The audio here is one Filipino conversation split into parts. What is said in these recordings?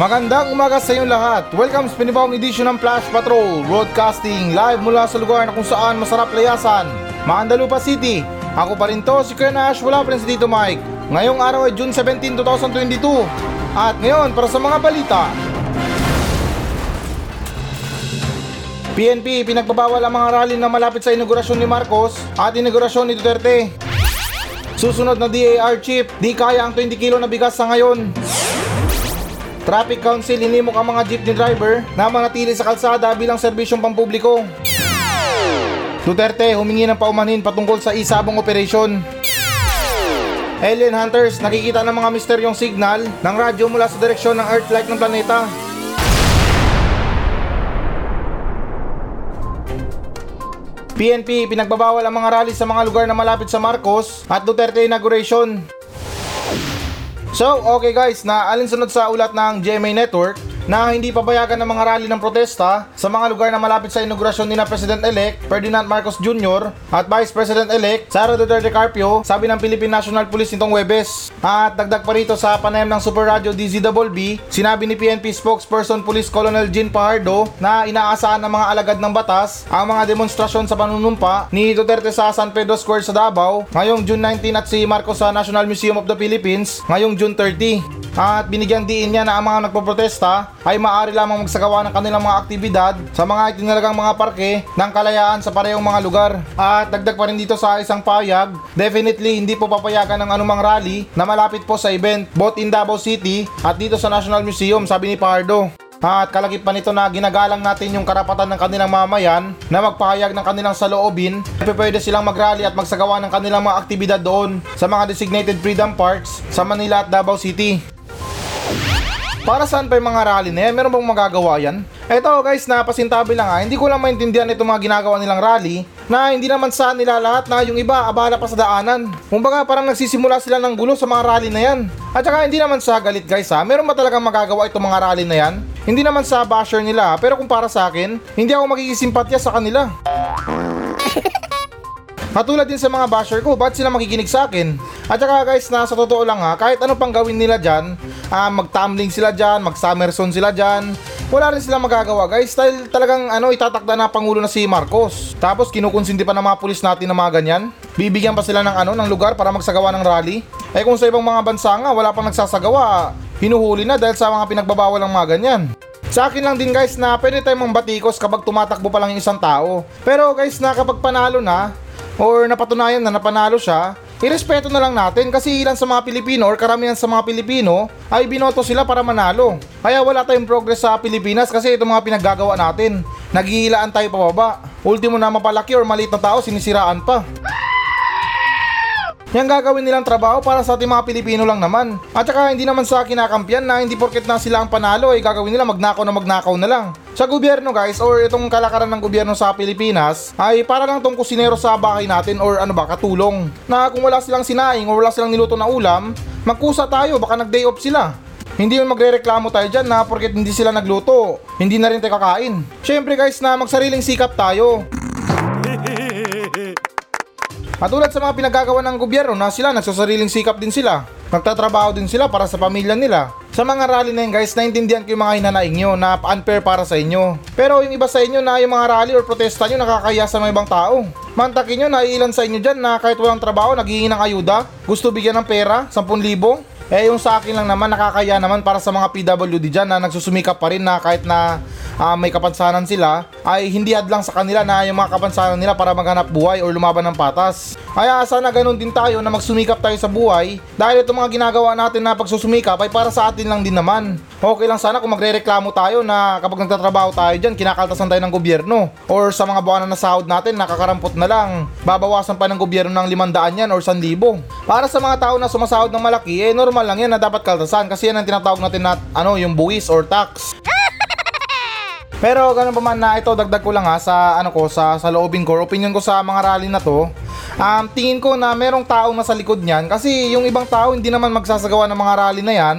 Magandang umaga sa inyong lahat. Welcome sa pinibawang edisyon ng Flash Patrol Broadcasting live mula sa lugar na kung saan masarap layasan Maandalupa City. Ako pa rin to, si Kuya Nash, wala pa rin si Tito Mike. Ngayong araw ay June 17, 2022 At ngayon, para sa mga balita. PNP, pinagbabawal ang mga rally na malapit sa inaugurasyon ni Marcos at inaugurasyon ni Duterte. Susunod na DAR chief, di kaya ang 20 kilo na bigas sa ngayon Traffic Council hinimok ang mga jeepney driver na manatili sa kalsada bilang serbisyong pampubliko. Duterte humingi ng paumanhin patungkol sa isabong operasyon. Alien Hunters nakikita ng mga misteryong signal ng radyo mula sa direksyon ng Earth-like ng planeta. PNP pinagbabawal ang mga rally sa mga lugar na malapit sa Marcos at Duterte inauguration. So, okay guys, na alinsunod sa ulat ng GMA Network na hindi papayagan ng mga rally ng protesta sa mga lugar na malapit sa inaugurasyon ni na President-elect Ferdinand Marcos Jr. at Vice President-elect Sara Duterte Carpio, sabi ng Philippine National Police nitong Webes. At dagdag pa rito sa panayam ng Super Radio DZBB, sinabi ni PNP spokesperson Police Colonel Jean Pajardo na inaasahan ng mga alagad ng batas ang mga demonstrasyon sa panunumpa ni Duterte sa San Pedro Square sa Davao ngayong June 19 at si Marcos sa National Museum of the Philippines ngayong June 30. At binigyan diin niya na ang mga nagpoprotesta ay maaari lamang magsagawa ng kanilang mga aktibidad sa mga itinalagang mga parke ng kalayaan sa parehong mga lugar. At dagdag pa rin dito sa isang payag, definitely hindi po papayagan ng anumang rally na malapit po sa event both in Davao City at dito sa National Museum, sabi ni Pardo. At kalagip pa nito na ginagalang natin yung karapatan ng kanilang mamayan na magpahayag ng kanilang saloobin. Pwede silang magrally at magsagawa ng kanilang mga aktibidad doon sa mga designated freedom parks sa Manila at Davao City. Para saan pa yung mga rally na yan? Meron bang magagawa yan? Eto guys, napasintabi lang ha. Hindi ko lang maintindihan itong mga ginagawa nilang rally na hindi naman sa nila lahat na yung iba abala pa sa daanan. Kumbaga parang nagsisimula sila ng gulo sa mga rally na yan. At saka hindi naman sa galit guys ha. Meron ba talagang magagawa itong mga rally na yan? Hindi naman sa basher nila. Pero kung para sa akin, hindi ako magigisimpatya sa kanila. Katulad din sa mga basher ko, ba't sila makikinig sa akin? At saka guys, na sa totoo lang ha, kahit ano pang gawin nila dyan, ah, mag-tumbling sila dyan, mag-summerson sila dyan, wala rin silang magagawa guys dahil talagang ano itatakda na pangulo na si Marcos. Tapos kinukonsinti pa ng mga pulis natin na mga ganyan. Bibigyan pa sila ng ano ng lugar para magsagawa ng rally. Eh kung sa ibang mga bansa nga wala pang nagsasagawa, hinuhuli na dahil sa mga pinagbabawal ng mga ganyan. Sa akin lang din guys na pwede tayong mambatikos kapag tumatakbo pa lang yung isang tao. Pero guys na kapag panalo na, or napatunayan na napanalo siya, irespeto na lang natin kasi ilan sa mga Pilipino or karamihan sa mga Pilipino ay binoto sila para manalo. Kaya wala tayong progress sa Pilipinas kasi itong mga pinaggagawa natin. Naghihilaan tayo pababa. Ultimo na mapalaki or maliit na tao sinisiraan pa. Yang gagawin nilang trabaho para sa ating mga Pilipino lang naman. At saka hindi naman sa kinakampiyan na hindi porket na sila ang panalo ay gagawin nila magnakaw na magnakaw na lang. Sa gobyerno guys or itong kalakaran ng gobyerno sa Pilipinas ay para lang tong kusinero sa bahay natin or ano ba katulong. Na kung wala silang sinaing or wala silang niluto na ulam, magkusa tayo baka nag day off sila. Hindi yun magre-reklamo tayo dyan na porket hindi sila nagluto, hindi na rin tayo kakain. Syempre guys na magsariling sikap tayo. Katulad sa mga pinagagawa ng gobyerno na sila nagsasariling sikap din sila. Nagtatrabaho din sila para sa pamilya nila. Sa mga rally na yun guys, naintindihan ko yung mga hinanaing nyo na unfair para sa inyo. Pero yung iba sa inyo na yung mga rally or protesta nyo nakakaya sa mga ibang tao. Mantakin nyo na ilan sa inyo dyan na kahit walang trabaho naghihingi ng ayuda, gusto bigyan ng pera, 10,000. Eh yung sa akin lang naman nakakaya naman para sa mga PWD dyan na nagsusumikap pa rin na kahit na ah, may kapansanan sila ay hindi hadlang sa kanila na yung mga kapansanan nila para maghanap buhay or lumaban ng patas. Kaya sana ganun din tayo na magsumikap tayo sa buhay dahil itong mga ginagawa natin na pagsusumikap ay para sa atin lang din naman. Okay lang sana kung magre-reklamo tayo na kapag nagtatrabaho tayo dyan, kinakaltasan tayo ng gobyerno or sa mga buwanan na sahod natin, nakakarampot na lang. Babawasan pa ng gobyerno ng 500 yan or 1,000. Para sa mga tao na sumasahod ng malaki, eh normal lang yan na dapat kaltasan kasi yan ang tinatawag natin na ano, yung buwis or tax. Pero ganun pa man na ito dagdag ko lang ha sa ano ko sa sa loobin ko, opinion ko sa mga rally na to. Um, tingin ko na merong taong nasa likod niyan kasi yung ibang tao hindi naman magsasagawa ng mga rally na yan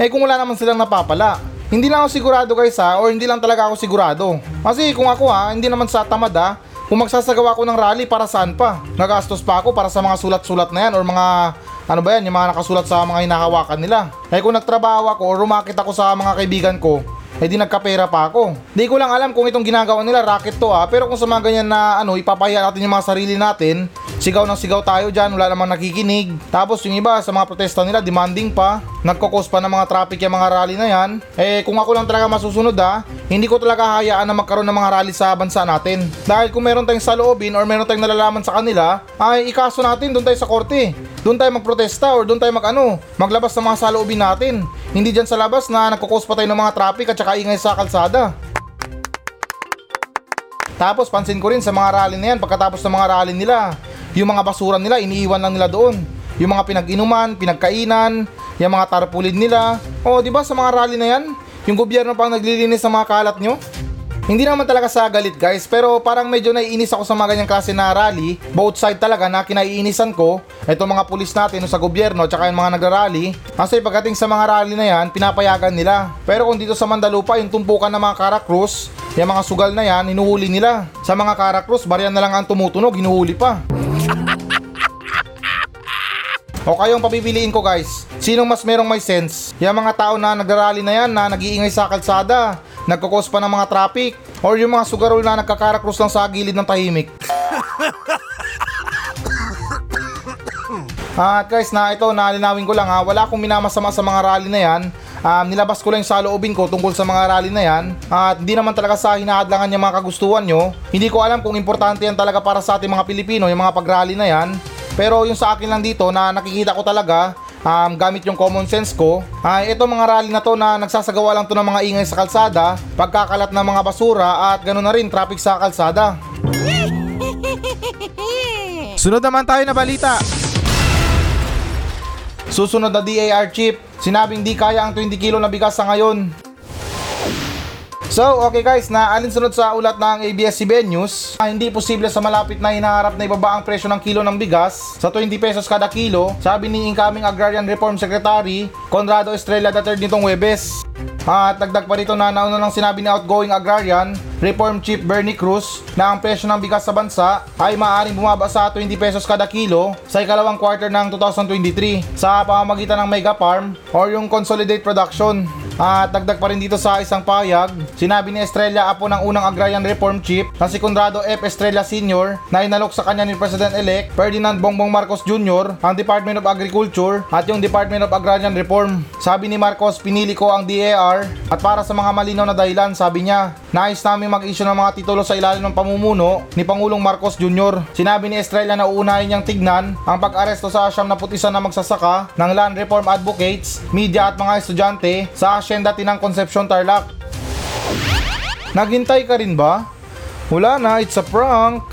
eh kung wala naman silang napapala. Hindi lang ako sigurado guys ha or hindi lang talaga ako sigurado. Kasi kung ako ha, hindi naman sa tamad ha, kung magsasagawa ko ng rally para saan pa? Nagastos pa ako para sa mga sulat-sulat na yan or mga ano ba yan, yung mga nakasulat sa mga hinahawakan nila. Eh kung nagtrabaho ako or rumakit ako sa mga kaibigan ko, eh di nagkapera pa ako. Di ko lang alam kung itong ginagawa nila racket to ah, pero kung sa mga ganyan na ano, ipapahiya natin yung mga sarili natin, sigaw ng sigaw tayo dyan, wala namang nakikinig. Tapos yung iba sa mga protesta nila, demanding pa, nagkokos pa ng mga traffic yung mga rally na yan. Eh kung ako lang talaga masusunod ah, hindi ko talaga hayaan na magkaroon ng mga rally sa bansa natin. Dahil kung meron tayong saloobin or meron tayong nalalaman sa kanila, ay ikaso natin doon tayo sa korte. Doon tayo magprotesta or doon tayo mag ano, maglabas ng mga saloobin natin. Hindi dyan sa labas na nagkokos pa tayo ng mga traffic at saka ingay sa kalsada. Tapos pansin ko rin sa mga rally na yan, pagkatapos ng mga rally nila, yung mga basura nila, iniiwan lang nila doon. Yung mga pinag-inuman, pinagkainan, yung mga tarpaulin nila. O, di ba sa mga rally na yan, yung gobyerno pang naglilinis ng mga kalat nyo? Hindi naman talaga sa galit guys, pero parang medyo naiinis ako sa mga ganyang klase na rally. Both side talaga na kinaiinisan ko. Ito mga pulis natin sa gobyerno at saka yung mga nagrarally. Kasi pagdating sa mga rally na yan, pinapayagan nila. Pero kung dito sa Mandalupa, yung tumpukan ng mga Karakrus, yung mga sugal na yan, hinuhuli nila. Sa mga Karakrus, baryan na lang ang tumutunog, hinuhuli pa. O kayong papipiliin ko guys, sinong mas merong may sense? Yung mga tao na nagrarally na yan na nag-iingay sa kalsada, nagkakos pa ng mga traffic, or yung mga sugarol na nagkakarakrus lang sa gilid ng tahimik. At guys, na ito, nalinawin ko lang ha, wala akong minamasama sa mga rally na yan. Um, nilabas ko lang yung saloobin ko tungkol sa mga rally na yan. At hindi naman talaga sa hinahadlangan yung mga kagustuhan nyo. Hindi ko alam kung importante yan talaga para sa ating mga Pilipino, yung mga pag-rally na yan. Pero yung sa akin lang dito na nakikita ko talaga um, gamit yung common sense ko ay ito mga rally na to na nagsasagawa lang to ng mga ingay sa kalsada, pagkakalat ng mga basura at ganoon na rin traffic sa kalsada. Sunod naman tayo na balita. Susunod na DAR chip, sinabing di kaya ang 20 kilo na bigas sa ngayon. So, okay guys, na alinsunod sa ulat ng ABS-CBN News, ah, hindi posible sa malapit na hinaharap na ibaba ang presyo ng kilo ng bigas sa 20 pesos kada kilo, sabi ni incoming Agrarian Reform Secretary Conrado Estrella III nitong Webes. At dagdag pa rito na nauna nang sinabi ni outgoing agrarian, Reform Chief Bernie Cruz na ang presyo ng bigas sa bansa ay maaaring bumaba sa 20 pesos kada kilo sa ikalawang quarter ng 2023 sa pamamagitan ng Mega Farm or yung Consolidate Production. At dagdag pa rin dito sa isang pahayag, sinabi ni Estrella apo ng unang agrarian reform chief na si Conrado F. Estrella Sr. na inalok sa kanya ni President-elect Ferdinand Bongbong Marcos Jr. ang Department of Agriculture at yung Department of Agrarian Reform. Sabi ni Marcos, pinili ko ang DAR at para sa mga malinaw na dahilan, sabi niya, nais namin mag-issue ng mga titulo sa ilalim ng pamumuno ni Pangulong Marcos Jr. Sinabi ni Estrella na uunahin niyang tignan ang pag-aresto sa asyam na putisa na magsasaka ng land reform advocates, media at mga estudyante sa asyenda Tinang Concepcion Tarlac. Naghintay ka rin ba? Wala na, it's a prank.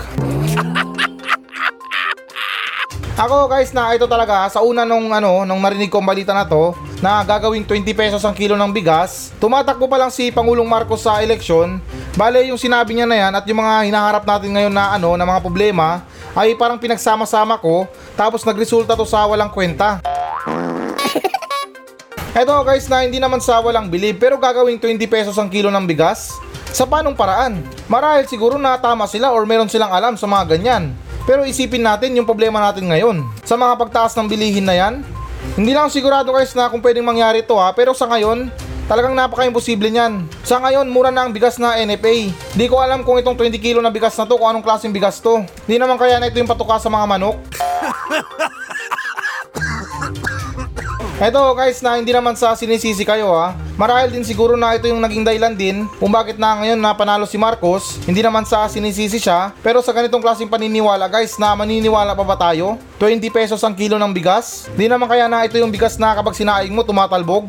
Ako guys na ito talaga sa una nung ano nung narinig ko balita na to na gagawing 20 pesos ang kilo ng bigas. Tumatakbo pa lang si Pangulong Marcos sa eleksyon. Bale yung sinabi niya na yan at yung mga hinaharap natin ngayon na ano na mga problema ay parang pinagsama-sama ko tapos nagresulta to sa walang kwenta. Eto guys na hindi naman sa walang bilib pero gagawing 20 pesos ang kilo ng bigas. Sa panong paraan? Marahil siguro na tama sila or meron silang alam sa mga ganyan. Pero isipin natin yung problema natin ngayon. Sa mga pagtaas ng bilihin na yan, hindi lang sigurado guys na kung pwedeng mangyari to ha, pero sa ngayon, talagang napaka-imposible niyan. Sa ngayon, mura na ang bigas na NFA. Di ko alam kung itong 20 kilo na bigas na to, kung anong klaseng bigas to. Di naman kaya na ito yung patuka sa mga manok. Eto guys na hindi naman sa sinisisi kayo ha. Marahil din siguro na ito yung naging dahilan din kung bakit na ngayon na panalo si Marcos. Hindi naman sa sinisisi siya. Pero sa ganitong klaseng paniniwala guys na maniniwala pa ba tayo? 20 pesos ang kilo ng bigas? Di naman kaya na ito yung bigas na kapag sinaing mo tumatalbog?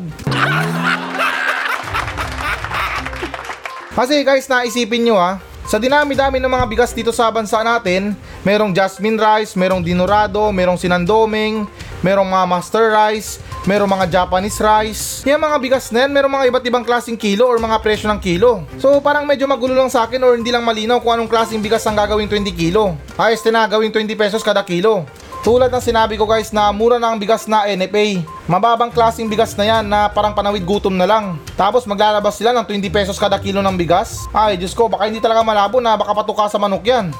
Kasi guys naisipin nyo ha. Sa dinami-dami ng mga bigas dito sa bansa natin, merong jasmine rice, merong dinurado, merong sinandoming, merong mga master rice, merong mga Japanese rice. Yung mga bigas na yan, merong mga iba't ibang klaseng kilo or mga presyo ng kilo. So parang medyo magulo lang sa akin or hindi lang malinaw kung anong klaseng bigas ang gagawing 20 kilo. Ayos na gawing 20 pesos kada kilo. Tulad ng sinabi ko guys na mura na ang bigas na NFA. Mababang klaseng bigas na yan na parang panawid gutom na lang. Tapos maglalabas sila ng 20 pesos kada kilo ng bigas. Ay Diyos ko baka hindi talaga malabo na baka patuka sa manok yan.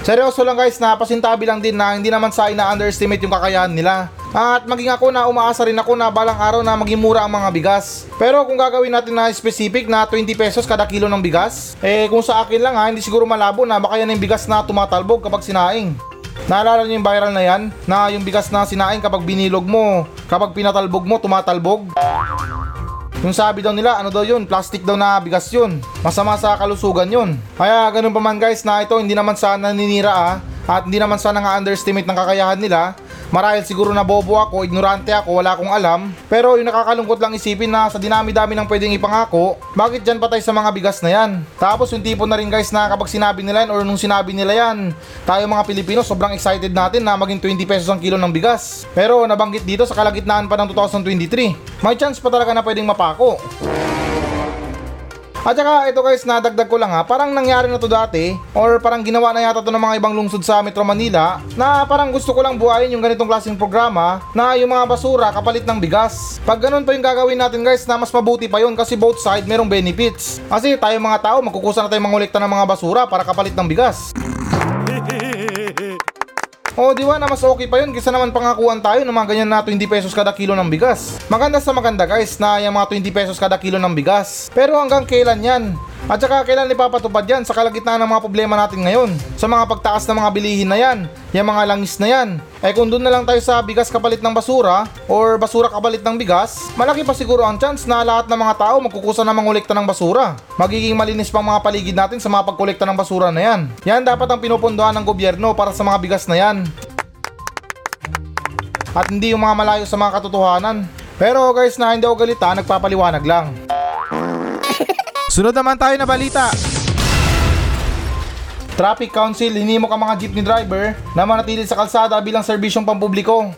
Seryoso lang guys, napasintabi lang din na hindi naman sa ina-underestimate yung kakayahan nila. At maging ako na umaasa rin ako na balang araw na maging mura ang mga bigas. Pero kung gagawin natin na specific na 20 pesos kada kilo ng bigas, eh kung sa akin lang ha, hindi siguro malabo na baka yan yung bigas na tumatalbog kapag sinaing. Naalala niyo yung viral na yan? Na yung bigas na sinaing kapag binilog mo, kapag pinatalbog mo, tumatalbog? Yung sabi daw nila, ano daw yun, plastic daw na bigas yun. Masama sa kalusugan yun. Kaya ganun pa man guys na ito hindi naman sana naninira ah, at hindi naman sana nga underestimate ng kakayahan nila. Marahil siguro na bobo ako, ignorante ako, wala akong alam. Pero yung nakakalungkot lang isipin na sa dinami-dami ng pwedeng ipangako, bakit dyan patay sa mga bigas na yan? Tapos yung tipo na rin guys na kapag sinabi nila yan or nung sinabi nila yan, tayo mga Pilipino sobrang excited natin na maging 20 pesos ang kilo ng bigas. Pero nabanggit dito sa kalagitnaan pa ng 2023, may chance pa talaga na pwedeng mapako. At saka ito guys, nadagdag ko lang ha, parang nangyari na to dati or parang ginawa na yata to ng mga ibang lungsod sa Metro Manila na parang gusto ko lang buhayin yung ganitong klaseng programa na yung mga basura kapalit ng bigas. Pag ganun pa yung gagawin natin guys na mas mabuti pa yun kasi both side merong benefits. Kasi tayo mga tao magkukusa na tayo mangolekta ng mga basura para kapalit ng bigas. O di ba na mas okay pa yun kaysa naman pangakuan tayo ng mga ganyan na 20 pesos kada kilo ng bigas. Maganda sa maganda guys na yung mga 20 pesos kada kilo ng bigas. Pero hanggang kailan yan? At saka kailan ipapatupad yan sa kalagitnaan ng mga problema natin ngayon? Sa mga pagtaas ng mga bilihin na yan, yung mga langis na yan. Eh kung doon na lang tayo sa bigas kapalit ng basura or basura kapalit ng bigas, malaki pa siguro ang chance na lahat ng mga tao magkukusa na mangolekta ng basura. Magiging malinis pa ang mga paligid natin sa mga pagkolekta ng basura na yan. Yan dapat ang pinupunduhan ng gobyerno para sa mga bigas na yan. At hindi yung mga malayo sa mga katotohanan. Pero guys na hindi ako galita, nagpapaliwanag lang. Sunod naman tayo na balita. Traffic Council hinimok ang mga jeepney driver na manatili sa kalsada bilang serbisyong pampubliko.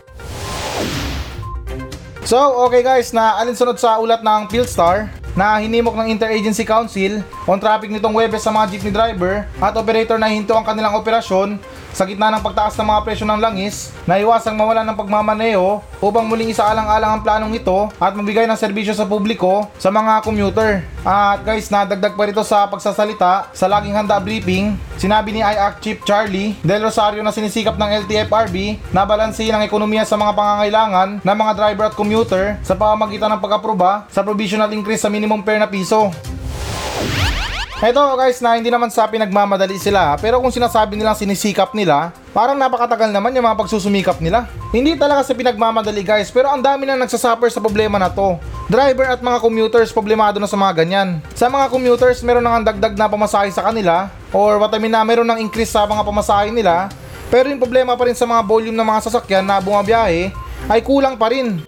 So, okay guys, na alinsunod sa ulat ng Philstar na hinimok ng Interagency Council on traffic nitong Webes sa mga jeepney driver at operator na hinto ang kanilang operasyon sa gitna ng pagtaas ng mga presyo ng langis na iwasang mawalan ng pagmamaneho upang muling isaalang-alang ang planong ito at magbigay ng serbisyo sa publiko sa mga commuter. At guys, nadagdag pa rito sa pagsasalita sa laging handa briefing, sinabi ni IAC Chief Charlie Del Rosario na sinisikap ng LTFRB na balansehin ang ekonomiya sa mga pangangailangan ng mga driver at commuter sa pamamagitan ng pag-aproba sa provisional increase sa minimum fare na piso. Eto guys na hindi naman sa pinagmamadali sila pero kung sinasabi nilang sinisikap nila, parang napakatagal naman yung mga pagsusumikap nila. Hindi talaga sa pinagmamadali guys pero ang dami na nagsasuffer sa problema na to. Driver at mga commuters problemado na sa mga ganyan. Sa mga commuters meron nang dagdag na pamasahe sa kanila or what I mean na meron nang increase sa mga pamasahe nila pero yung problema pa rin sa mga volume ng mga sasakyan na bumabiyahe ay kulang pa rin.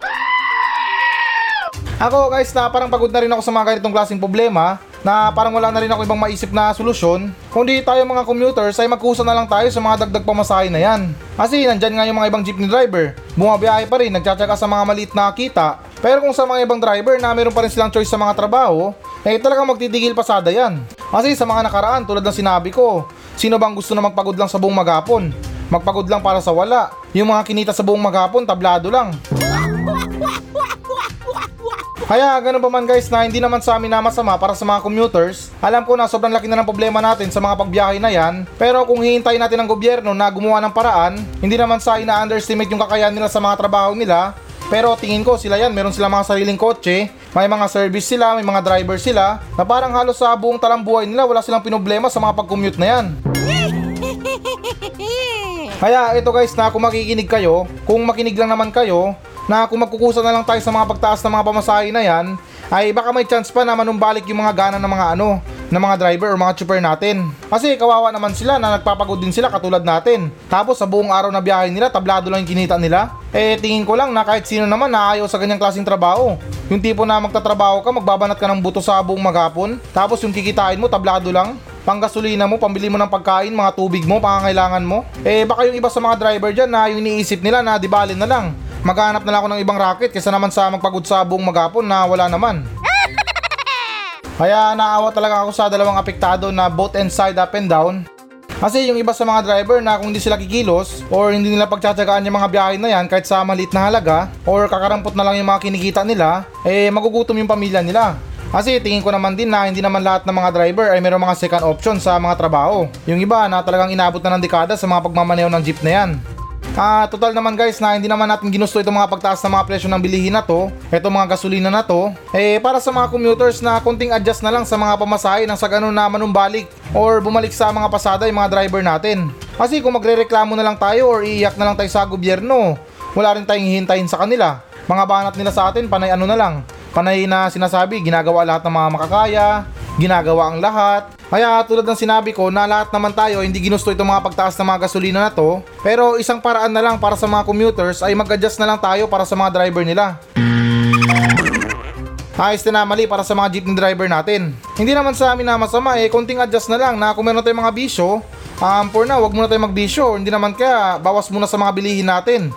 Ako guys na parang pagod na rin ako sa mga ganitong klaseng problema na parang wala na rin ako ibang maisip na solusyon. Kundi tayo mga commuters ay magkusa na lang tayo sa mga dagdag pamasahe na yan. Kasi nandyan nga yung mga ibang jeepney driver. Bumabiyahe pa rin, nagtsatsaga sa mga maliit na kita. Pero kung sa mga ibang driver na meron pa rin silang choice sa mga trabaho, eh talagang magtitigil pasada yan. Kasi sa mga nakaraan tulad ng sinabi ko, sino bang gusto na magpagod lang sa buong maghapon? Magpagod lang para sa wala. Yung mga kinita sa buong maghapon, tablado lang. Kaya ganun pa man guys na hindi naman sa amin na masama para sa mga commuters. Alam ko na sobrang laki na ng problema natin sa mga pagbiyahe na yan. Pero kung hihintayin natin ng gobyerno na gumawa ng paraan, hindi naman sa ina-underestimate yung kakayahan nila sa mga trabaho nila. Pero tingin ko sila yan, meron sila mga sariling kotse, may mga service sila, may mga driver sila, na parang halos sa buong talambuhay nila wala silang pinoblema sa mga pag-commute na yan. Kaya ito guys na kung makikinig kayo, kung makinig lang naman kayo, na kung magkukusa na lang tayo sa mga pagtaas ng mga pamasahe na yan, ay baka may chance pa na manumbalik yung mga gana ng mga ano, ng mga driver or mga chopper natin. Kasi kawawa naman sila na nagpapagod din sila katulad natin. Tapos sa buong araw na biyahe nila, tablado lang yung kinita nila. Eh tingin ko lang na kahit sino naman na ayaw sa ganyang klaseng trabaho. Yung tipo na magtatrabaho ka, magbabanat ka ng buto sa buong maghapon, tapos yung kikitain mo, tablado lang panggasolina mo, pambili mo ng pagkain, mga tubig mo, pangangailangan mo. Eh baka yung iba sa mga driver dyan na yung iniisip nila na dibalin na lang. Maghanap na lang ako ng ibang racket kaysa naman sa magpagod sa buong maghapon na wala naman. Kaya naawa talaga ako sa dalawang apektado na both end side up and down. Kasi yung iba sa mga driver na kung hindi sila kikilos or hindi nila pagtsatsagaan yung mga biyahe na yan kahit sa maliit na halaga or kakarampot na lang yung mga kinikita nila, eh magugutom yung pamilya nila. Kasi tingin ko naman din na hindi naman lahat ng mga driver ay mayroong mga second option sa mga trabaho. Yung iba na talagang inabot na ng dekada sa mga pagmamaneho ng jeep na yan. Ah, total naman guys na hindi naman natin ginusto itong mga pagtaas ng mga presyo ng bilihin na to, itong mga gasolina na to, eh para sa mga commuters na konting adjust na lang sa mga pamasahe nang sa ganun na manumbalik or bumalik sa mga pasada yung mga driver natin. Kasi kung magrereklamo na lang tayo or iiyak na lang tayo sa gobyerno, wala rin tayong hihintayin sa kanila. Mga banat nila sa atin, panay ano na lang, panay na sinasabi, ginagawa lahat ng mga makakaya, ginagawa ang lahat. Kaya tulad ng sinabi ko na lahat naman tayo hindi ginusto itong mga pagtaas ng mga gasolina na to. Pero isang paraan na lang para sa mga commuters ay mag-adjust na lang tayo para sa mga driver nila. Ayos na mali para sa mga jeepney driver natin. Hindi naman sa amin na masama eh, konting adjust na lang na kung meron tayong mga bisyo, um, for now, wag muna tayong magbisyo. Hindi naman kaya, bawas muna sa mga bilihin natin.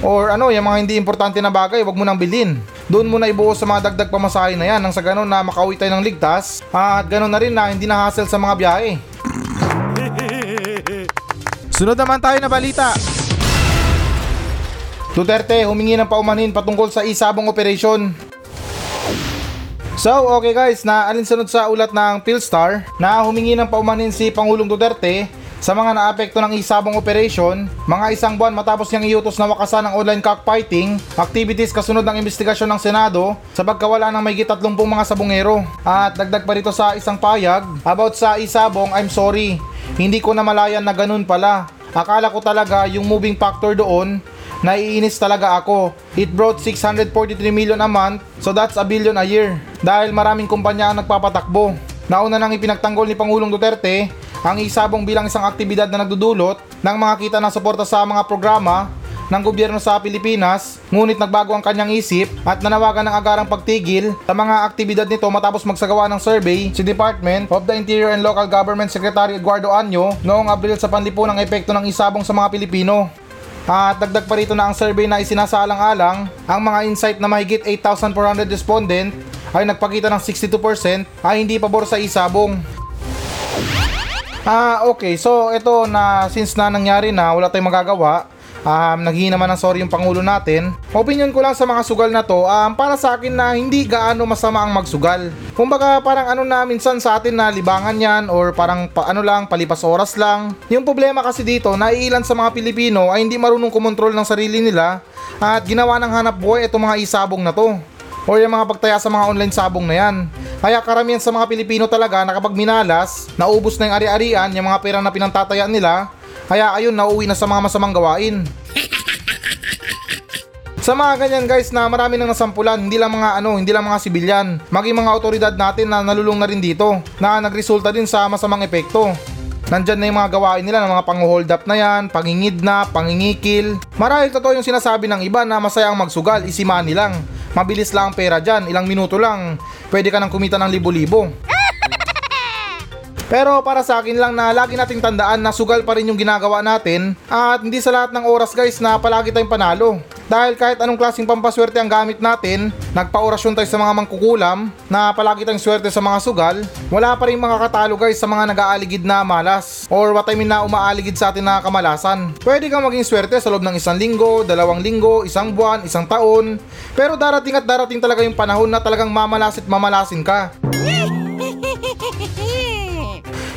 Or ano, yung mga hindi importante na bagay, wag mo nang bilhin. Doon muna ibuo sa mga dagdag pamasahe na yan nang sa ganun na makauwi tayo ng ligtas at ganun na rin na hindi na hassle sa mga biyahe. Sunod naman tayo na balita. Duterte humingi ng paumanhin patungkol sa isabong operation. So, okay guys, na alinsunod sa ulat ng Philstar na humingi ng paumanhin si Pangulong Duterte sa mga naapekto ng isabong operation, mga isang buwan matapos niyang iutos na wakasan ang online cockfighting, activities kasunod ng investigasyon ng Senado sa pagkawala ng may 30 mga sabongero. At dagdag pa rito sa isang payag, about sa isabong, I'm sorry, hindi ko na malayan na ganun pala. Akala ko talaga yung moving factor doon, naiinis talaga ako. It brought 643 million a month, so that's a billion a year. Dahil maraming kumpanya ang nagpapatakbo. Nauna nang ipinagtanggol ni Pangulong Duterte ang isabong bilang isang aktibidad na nagdudulot ng mga kita ng suporta sa mga programa ng gobyerno sa Pilipinas, ngunit nagbago ang kanyang isip at nanawagan ng agarang pagtigil sa mga aktibidad nito matapos magsagawa ng survey si Department of the Interior and Local Government Secretary Eduardo Anyo noong Abril sa panlipunang epekto ng isabong sa mga Pilipino. At dagdag pa rito na ang survey na isinasalang-alang, ang mga insight na mahigit 8,400 respondent ay nagpakita ng 62% ay hindi pabor sa isabong. Ah, okay. So, ito na since na nangyari na, wala tayong magagawa. Um, naghihingi naman ng sorry yung Pangulo natin. Opinion ko lang sa mga sugal na to, um, para sa akin na hindi gaano masama ang magsugal. Kumbaga parang ano na minsan sa atin na libangan yan or parang pa, ano lang, palipas oras lang. Yung problema kasi dito, naiilan sa mga Pilipino ay hindi marunong kumontrol ng sarili nila at ginawa ng hanap buhay itong mga isabong na to. O yung mga pagtaya sa mga online sabong na yan. Kaya karamihan sa mga Pilipino talaga na kapag minalas, naubos na yung ari-arian, yung mga pera na pinantatayaan nila, kaya ayun, nauwi na sa mga masamang gawain. Sa mga ganyan guys na marami nang nasampulan, hindi lang mga ano, hindi lang mga sibilyan, maging mga otoridad natin na nalulung na rin dito, na nagresulta din sa masamang epekto. Nandyan na yung mga gawain nila ng mga pang-hold up na yan, pangingidnap, pangingikil. Marahil totoo yung sinasabi ng iba na masaya ang magsugal, money lang. Mabilis lang ang pera dyan, ilang minuto lang, pwede ka nang kumita ng libo-libo. Pero para sa akin lang na lagi nating tandaan na sugal pa rin yung ginagawa natin at hindi sa lahat ng oras guys na palagi tayong panalo. Dahil kahit anong klaseng pampaswerte ang gamit natin, nagpa-orasyon tayo sa mga mangkukulam na palagi tayong swerte sa mga sugal, wala pa rin mga katalo guys sa mga nag-aaligid na malas or what I mean na umaaligid sa atin na kamalasan. Pwede kang maging swerte sa loob ng isang linggo, dalawang linggo, isang buwan, isang taon, pero darating at darating talaga yung panahon na talagang mamalasit mamalasin ka.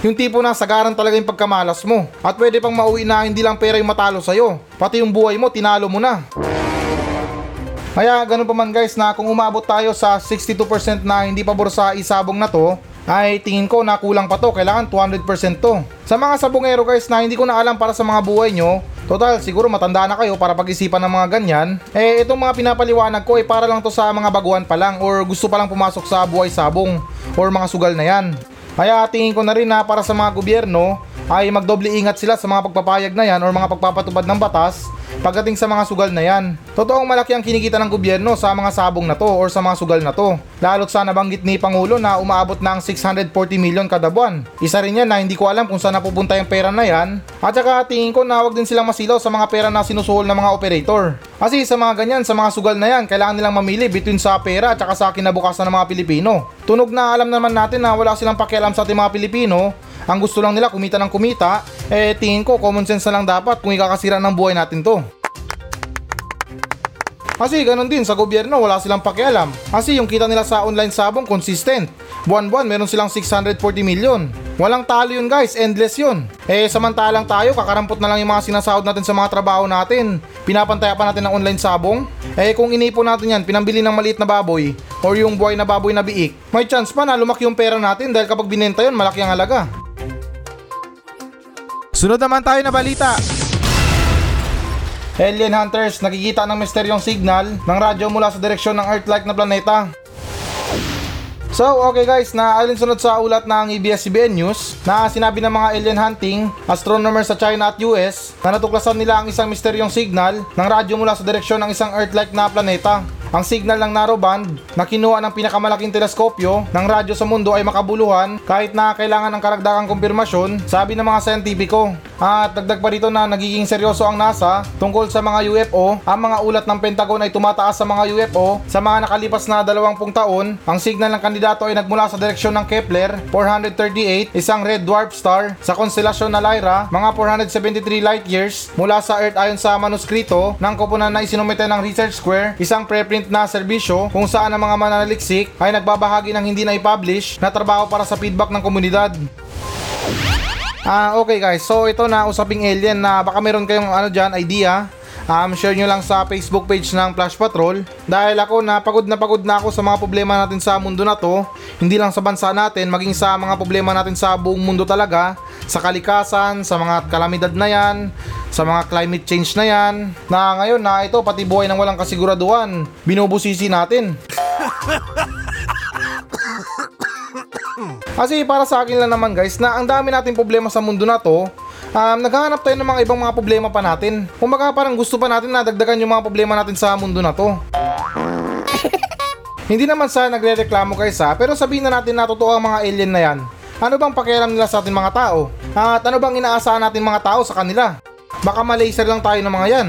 Yung tipo na sagaran talaga yung pagkamalas mo. At pwede pang mauwi na hindi lang pera yung matalo sa'yo. Pati yung buhay mo, tinalo mo na. Kaya ganun pa man guys na kung umabot tayo sa 62% na hindi pabor sa isabong na to, ay tingin ko na kulang pa to, kailangan 200% to. Sa mga sabongero guys na hindi ko na alam para sa mga buhay nyo, total siguro matanda na kayo para pag-isipan ng mga ganyan, eh itong mga pinapaliwanag ko ay para lang to sa mga baguhan pa lang or gusto pa lang pumasok sa buhay sabong or mga sugal na yan. Kaya tingin ko na rin na para sa mga gobyerno ay magdoble ingat sila sa mga pagpapayag na yan or mga pagpapatupad ng batas pagdating sa mga sugal na yan. Totoong malaki ang kinikita ng gobyerno sa mga sabong na to or sa mga sugal na to. Lalo't sa nabanggit ni Pangulo na umaabot na ang 640 million kada buwan. Isa rin yan na hindi ko alam kung saan napupunta yung pera na yan. At saka tingin ko na huwag din silang masilaw sa mga pera na sinusuhol ng mga operator. Kasi sa mga ganyan, sa mga sugal na yan, kailangan nilang mamili between sa pera at saka sa kinabukasan ng mga Pilipino. Tunog na alam naman natin na wala silang pakialam sa ating mga Pilipino, ang gusto lang nila kumita ng kumita, eh tingin ko common sense na lang dapat kung ikakasira ng buhay natin to. Kasi ganun din sa gobyerno, wala silang pakialam. Kasi yung kita nila sa online sabong consistent. Buwan-buwan meron silang 640 million. Walang talo yun guys, endless yun. Eh samantalang tayo, kakarampot na lang yung mga sinasahod natin sa mga trabaho natin. Pinapantaya pa natin ng online sabong. Eh kung inipon natin yan, pinambili ng maliit na baboy or yung buhay na baboy na biik, may chance pa na lumaki yung pera natin dahil kapag binenta yun, malaki ang halaga. Sunod naman tayo na balita. Alien Hunters nakikita ng misteryong signal ng radyo mula sa direksyon ng Earth-like na planeta. So, okay guys, na alinsunod sa ulat ng ABS-CBN News na sinabi ng mga alien hunting astronomers sa China at US na natuklasan nila ang isang misteryong signal ng radyo mula sa direksyon ng isang Earth-like na planeta. Ang signal ng narrowband na kinuha ng pinakamalaking teleskopyo ng radyo sa mundo ay makabuluhan kahit na kailangan ng karagdagang kumpirmasyon, sabi ng mga scientifico. At dagdag pa dito na nagiging seryoso ang NASA tungkol sa mga UFO. Ang mga ulat ng Pentagon ay tumataas sa mga UFO sa mga nakalipas na 20 taon. Ang signal ng kandidato ay nagmula sa direksyon ng Kepler 438, isang red dwarf star sa konstelasyon na Lyra, mga 473 light years mula sa Earth ayon sa manuskrito ng koponan na isinumite ng Research Square, isang preprint na serbisyo kung saan ang mga mananaliksik ay nagbabahagi ng hindi na i-publish na trabaho para sa feedback ng komunidad. Ah, okay guys. So ito na usaping alien na baka meron kayong ano diyan idea. Um, share nyo lang sa Facebook page ng Flash Patrol. Dahil ako na pagod na pagod na ako sa mga problema natin sa mundo na to. Hindi lang sa bansa natin maging sa mga problema natin sa buong mundo talaga. Sa kalikasan, sa mga kalamidad na yan sa mga climate change na yan. Na ngayon na ito pati buhay ng walang kasiguraduhan binubusisi natin. Kasi para sa akin lang naman guys na ang dami nating problema sa mundo na to um, naghahanap tayo ng mga ibang mga problema pa natin. Kumbaga parang gusto pa natin na dagdagan yung mga problema natin sa mundo na to. Hindi naman sa nagre-reklamo guys ha, pero sabihin na natin na totoo ang mga alien na yan. Ano bang pakialam nila sa ating mga tao? At ano bang inaasahan natin mga tao sa kanila? Baka malaser lang tayo ng mga yan.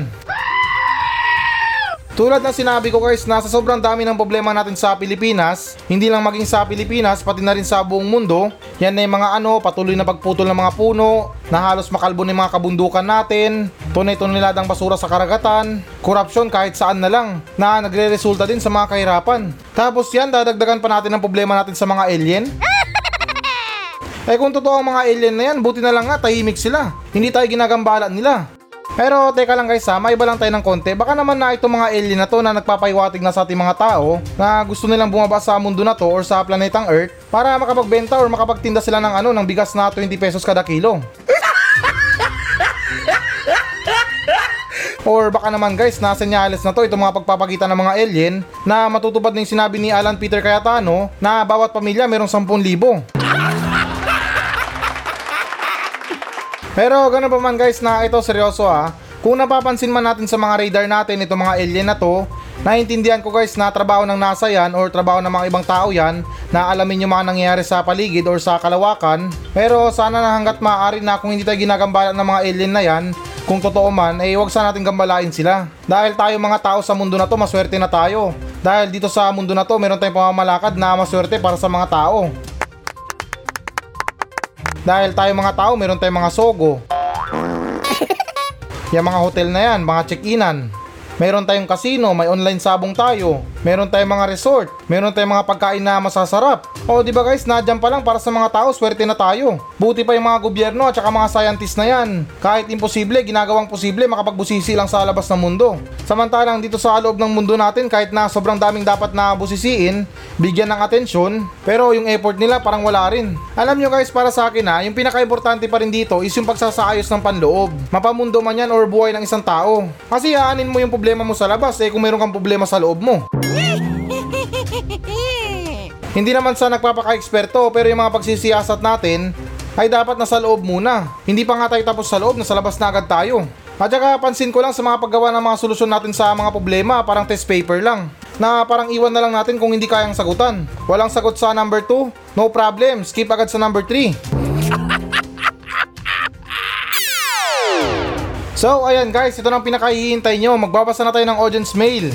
Tulad ng sinabi ko guys na sa sobrang dami ng problema natin sa Pilipinas, hindi lang maging sa Pilipinas pati na rin sa buong mundo, yan ay mga ano, patuloy na pagputol ng mga puno, na halos makalbo ng mga kabundukan natin, tunay-tuniladang basura sa karagatan, korupsyon kahit saan na lang, na nagre-resulta din sa mga kahirapan. Tapos yan, dadagdagan pa natin ang problema natin sa mga alien? Eh kung totoo ang mga alien na yan, buti na lang nga tahimik sila. Hindi tayo ginagambala nila. Pero teka lang guys ha, may iba lang tayo ng konti. Baka naman na itong mga alien na to na nagpapaiwatig na sa ating mga tao na gusto nilang bumaba sa mundo na to or sa planetang Earth para makapagbenta or makapagtinda sila ng ano ng bigas na 20 pesos kada kilo. Or baka naman guys, na senyales na to itong mga pagpapakita ng mga alien na matutupad na yung sinabi ni Alan Peter Cayetano na bawat pamilya merong 10,000. Pero gano'n pa man guys na ito seryoso ah. Kung napapansin man natin sa mga radar natin itong mga alien na to, naiintindihan ko guys na trabaho ng NASA yan or trabaho ng mga ibang tao yan na alamin yung mga nangyayari sa paligid or sa kalawakan. Pero sana na hanggat maaari na kung hindi tayo ginagambala ng mga alien na yan, kung totoo man, eh huwag sana natin gambalain sila. Dahil tayo mga tao sa mundo na to, maswerte na tayo. Dahil dito sa mundo na to, meron tayong pamamalakad na maswerte para sa mga tao. Dahil tayo mga tao, meron tayong mga sogo. Yung mga hotel na yan, mga check-inan. Meron tayong casino, may online sabong tayo. Meron tayong mga resort. Meron tayong mga pagkain na masasarap. O di ba guys, nadyan pa lang para sa mga tao, swerte na tayo. Buti pa yung mga gobyerno at saka mga scientist na yan. Kahit imposible, ginagawang posible makapagbusisi lang sa labas ng mundo. Samantalang dito sa loob ng mundo natin, kahit na sobrang daming dapat na busisiin, bigyan ng atensyon, pero yung effort nila parang wala rin. Alam nyo guys, para sa akin ha, yung pinaka-importante pa rin dito is yung pagsasaayos ng panloob. Mapamundo man yan or buhay ng isang tao. Kasi haanin mo yung problema mo sa labas eh kung meron kang problema sa loob mo. Hindi naman sa nagpapaka-eksperto pero yung mga pagsisiyasat natin ay dapat nasa loob muna. Hindi pa nga tayo tapos sa loob, nasa labas na agad tayo. At saka pansin ko lang sa mga paggawa ng mga solusyon natin sa mga problema, parang test paper lang. Na parang iwan na lang natin kung hindi kayang sagutan. Walang sagot sa number 2, no problem, skip agad sa number 3. So ayan guys, ito nang pinakahihintay nyo. Magbabasa na tayo ng audience mail.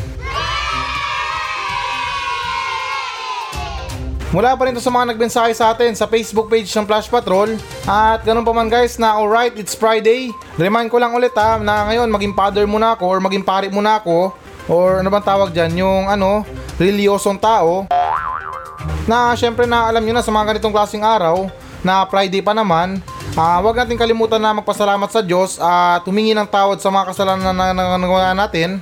Mula pa rin to sa mga nagbensahe sa atin sa Facebook page ng Flash Patrol. At ganun pa man guys na alright, it's Friday. Remind ko lang ulit ha na ngayon maging father muna ako or maging pari muna ako. or ano bang tawag dyan, yung ano, reliyosong tao na syempre na alam nyo na sa mga ganitong klaseng araw na Friday pa naman ah wag natin kalimutan na magpasalamat sa Diyos at humingi ng tawad sa mga kasalanan na na- na- nagawa natin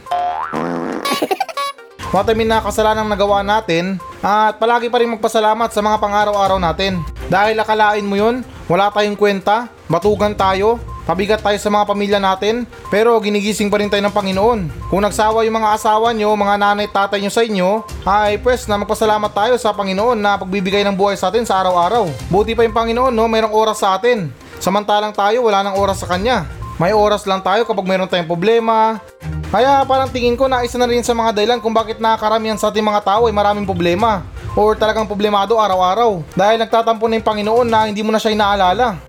What I mean na kasalanang nagawa natin at palagi pa rin magpasalamat sa mga pang-araw-araw natin. Dahil akalain mo yun, wala tayong kwenta, batugan tayo, pabigat tayo sa mga pamilya natin, pero ginigising pa rin tayo ng Panginoon. Kung nagsawa yung mga asawa nyo, mga nanay at tatay nyo sa inyo, ay pwes na magpasalamat tayo sa Panginoon na pagbibigay ng buhay sa atin sa araw-araw. Buti pa yung Panginoon, no, mayroong oras sa atin. Samantalang tayo, wala nang oras sa Kanya. May oras lang tayo kapag mayroon tayong problema, kaya parang tingin ko na isa na rin sa mga dahilan kung bakit nakakaramihan sa ating mga tao ay maraming problema or talagang problemado araw-araw dahil nagtatampo na yung Panginoon na hindi mo na siya inaalala.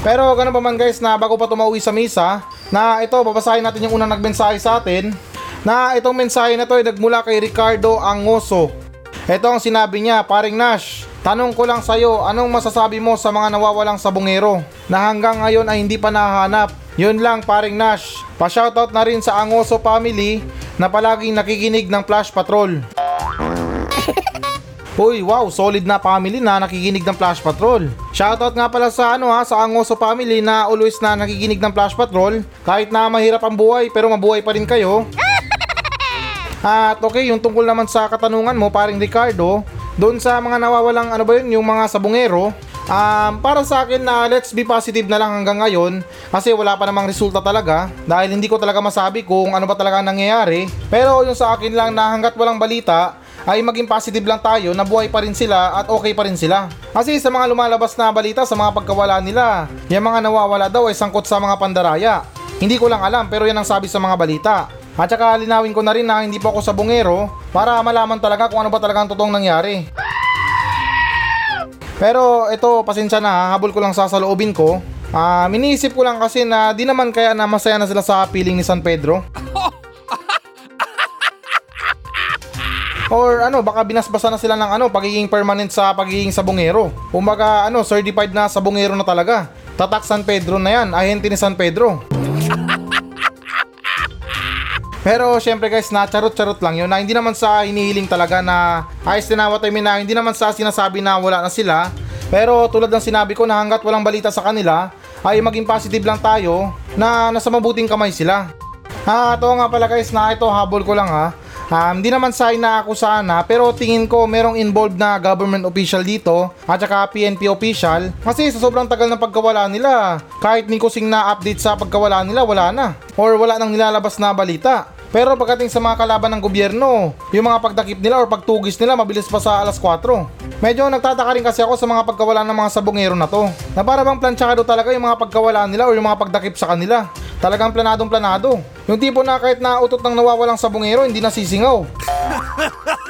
Pero ganun pa man guys na bago pa tumauwi sa misa na ito babasahin natin yung unang nagmensahe sa atin na itong mensahe na to ay nagmula kay Ricardo Angoso. Ito ang sinabi niya, paring Nash, tanong ko lang sa'yo, anong masasabi mo sa mga nawawalang sabungero na hanggang ngayon ay hindi pa nahahanap? Yun lang paring Nash, pa-shoutout na rin sa Angoso family na palaging nakikinig ng Flash Patrol. Uy, wow, solid na family na nakikinig ng Flash Patrol. Shoutout nga pala sa ano ha, sa Angoso family na always na nakikinig ng Flash Patrol. Kahit na mahirap ang buhay pero mabuhay pa rin kayo. At okay, yung tungkol naman sa katanungan mo, paring Ricardo, doon sa mga nawawalang ano ba yun, yung mga sabungero, um, para sa akin na let's be positive na lang hanggang ngayon kasi wala pa namang resulta talaga dahil hindi ko talaga masabi kung ano ba talaga ang nangyayari. Pero yung sa akin lang na hanggat walang balita, ay maging positive lang tayo na buhay pa rin sila at okay pa rin sila. Kasi sa mga lumalabas na balita sa mga pagkawala nila, yung mga nawawala daw ay sangkot sa mga pandaraya. Hindi ko lang alam pero yan ang sabi sa mga balita. At saka linawin ko na rin na hindi po ako sa bungero para malaman talaga kung ano ba talaga ang totoong nangyari. Pero ito, pasensya na, ha, habol ko lang sa saloobin ko. Ah, miniisip ko lang kasi na di naman kaya na masaya na sila sa piling ni San Pedro. Or ano, baka binasbasa na sila ng ano, pagiging permanent sa pagiging sabungero. Kumbaga ano, certified na sabungero na talaga. Tatak San Pedro na yan, ahente ni San Pedro. Pero syempre guys, na charot-charot lang yun na hindi naman sa hinihiling talaga na ayos na what I mean na hindi naman sa sinasabi na wala na sila. Pero tulad ng sinabi ko na hanggat walang balita sa kanila, ay maging positive lang tayo na nasa mabuting kamay sila. Ha, ito nga pala guys na ito habol ko lang ha. Um, naman sa na pero tingin ko merong involved na government official dito at saka PNP official kasi sa sobrang tagal ng pagkawala nila kahit ni kusing na update sa pagkawala nila wala na or wala nang nilalabas na balita. Pero pagdating sa mga kalaban ng gobyerno, yung mga pagdakip nila or pagtugis nila mabilis pa sa alas 4. Medyo nagtataka rin kasi ako sa mga pagkawala ng mga sabongero na to. Na para bang planchado talaga yung mga pagkawala nila o yung mga pagdakip sa kanila. Talagang planadong planado. Yung tipo na kahit na utot ng nawawalang sabongero, hindi nasisingaw.